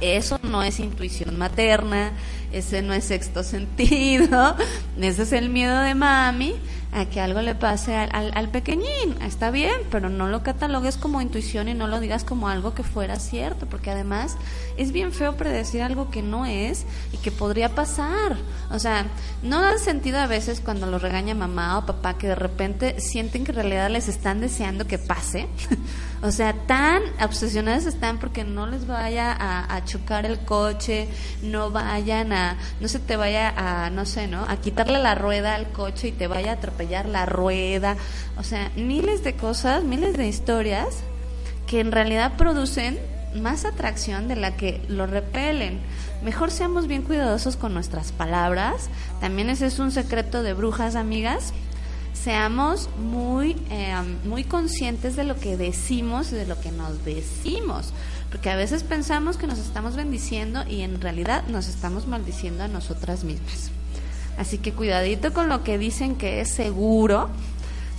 Eso no es intuición materna, ese no es sexto sentido, ese es el miedo de mami a que algo le pase al, al, pequeñín. Está bien, pero no lo catalogues como intuición y no lo digas como algo que fuera cierto, porque además es bien feo predecir algo que no es y que podría pasar. O sea, no da sentido a veces cuando lo regaña mamá o papá que de repente sienten que en realidad les están deseando que pase. o sea, tan obsesionados están porque no les vaya a, a chocar el coche, no vayan a, no se te vaya a, no sé, ¿no? A quitarle la rueda al coche y te vaya a atropellar la rueda, o sea, miles de cosas, miles de historias que en realidad producen más atracción de la que lo repelen. Mejor seamos bien cuidadosos con nuestras palabras. También ese es un secreto de brujas, amigas. Seamos muy, eh, muy conscientes de lo que decimos y de lo que nos decimos. Porque a veces pensamos que nos estamos bendiciendo y en realidad nos estamos maldiciendo a nosotras mismas. Así que cuidadito con lo que dicen que es seguro,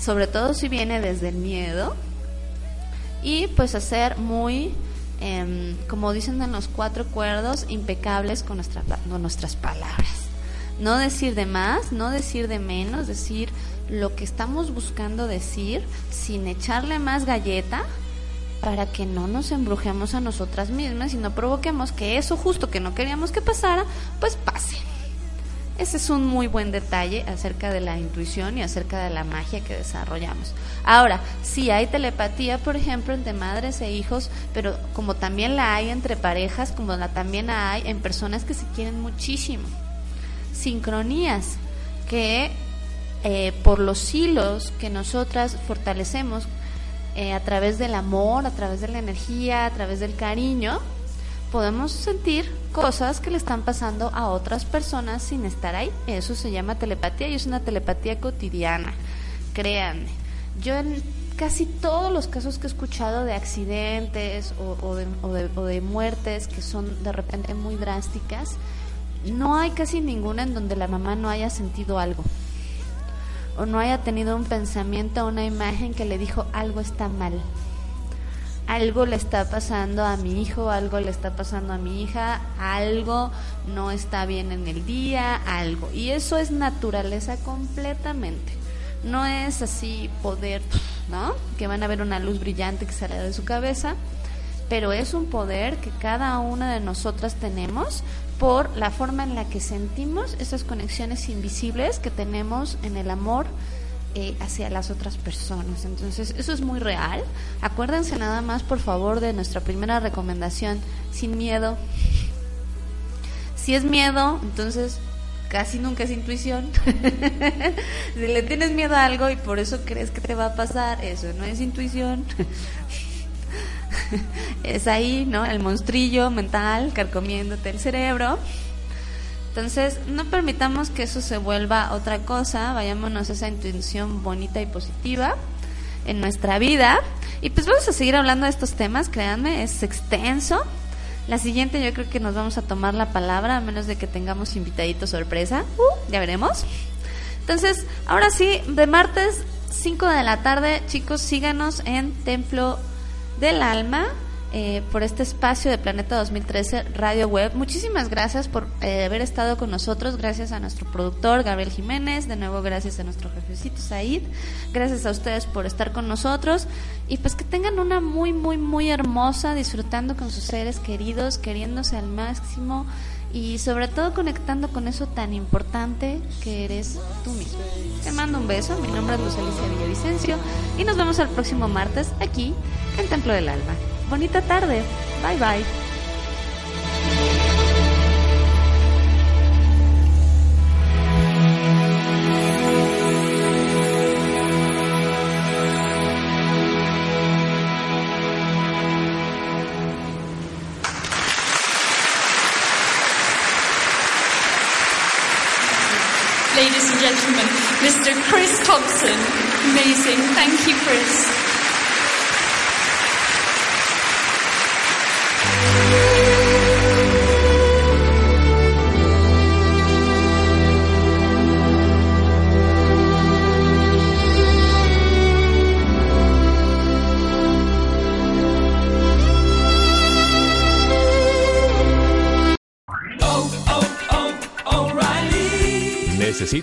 sobre todo si viene desde el miedo. Y pues hacer muy, em, como dicen en los cuatro cuerdos, impecables con, con nuestras palabras. No decir de más, no decir de menos, decir lo que estamos buscando decir sin echarle más galleta para que no nos embrujemos a nosotras mismas y no provoquemos que eso justo que no queríamos que pasara, pues pase. Ese es un muy buen detalle acerca de la intuición y acerca de la magia que desarrollamos. Ahora, sí hay telepatía, por ejemplo, entre madres e hijos, pero como también la hay entre parejas, como la también la hay en personas que se quieren muchísimo. Sincronías que eh, por los hilos que nosotras fortalecemos eh, a través del amor, a través de la energía, a través del cariño, podemos sentir cosas que le están pasando a otras personas sin estar ahí. Eso se llama telepatía y es una telepatía cotidiana. Créanme. Yo en casi todos los casos que he escuchado de accidentes o, de, o de muertes que son de repente muy drásticas, no hay casi ninguna en donde la mamá no haya sentido algo o no haya tenido un pensamiento o una imagen que le dijo algo está mal. Algo le está pasando a mi hijo, algo le está pasando a mi hija, algo no está bien en el día, algo. Y eso es naturaleza completamente. No es así poder, ¿no? Que van a ver una luz brillante que sale de su cabeza, pero es un poder que cada una de nosotras tenemos por la forma en la que sentimos esas conexiones invisibles que tenemos en el amor eh, hacia las otras personas. Entonces, eso es muy real. Acuérdense nada más, por favor, de nuestra primera recomendación, sin miedo. Si es miedo, entonces casi nunca es intuición. si le tienes miedo a algo y por eso crees que te va a pasar, eso no es intuición. es ahí, ¿no? El monstrillo mental carcomiéndote el cerebro. Entonces, no permitamos que eso se vuelva otra cosa, vayámonos a esa intuición bonita y positiva en nuestra vida. Y pues vamos a seguir hablando de estos temas, créanme, es extenso. La siguiente yo creo que nos vamos a tomar la palabra, a menos de que tengamos invitadito sorpresa. Uh, ya veremos. Entonces, ahora sí, de martes 5 de la tarde, chicos, síganos en Templo del alma eh, por este espacio de Planeta 2013 Radio Web. Muchísimas gracias por eh, haber estado con nosotros, gracias a nuestro productor Gabriel Jiménez, de nuevo gracias a nuestro jefecito Said, gracias a ustedes por estar con nosotros. Y pues que tengan una muy, muy, muy hermosa, disfrutando con sus seres queridos, queriéndose al máximo y sobre todo conectando con eso tan importante que eres tú mismo. Te mando un beso, mi nombre es Luz Alicia Villavicencio y nos vemos el próximo martes aquí en Templo del Alma. Bonita tarde, bye bye. Thank you, Chris.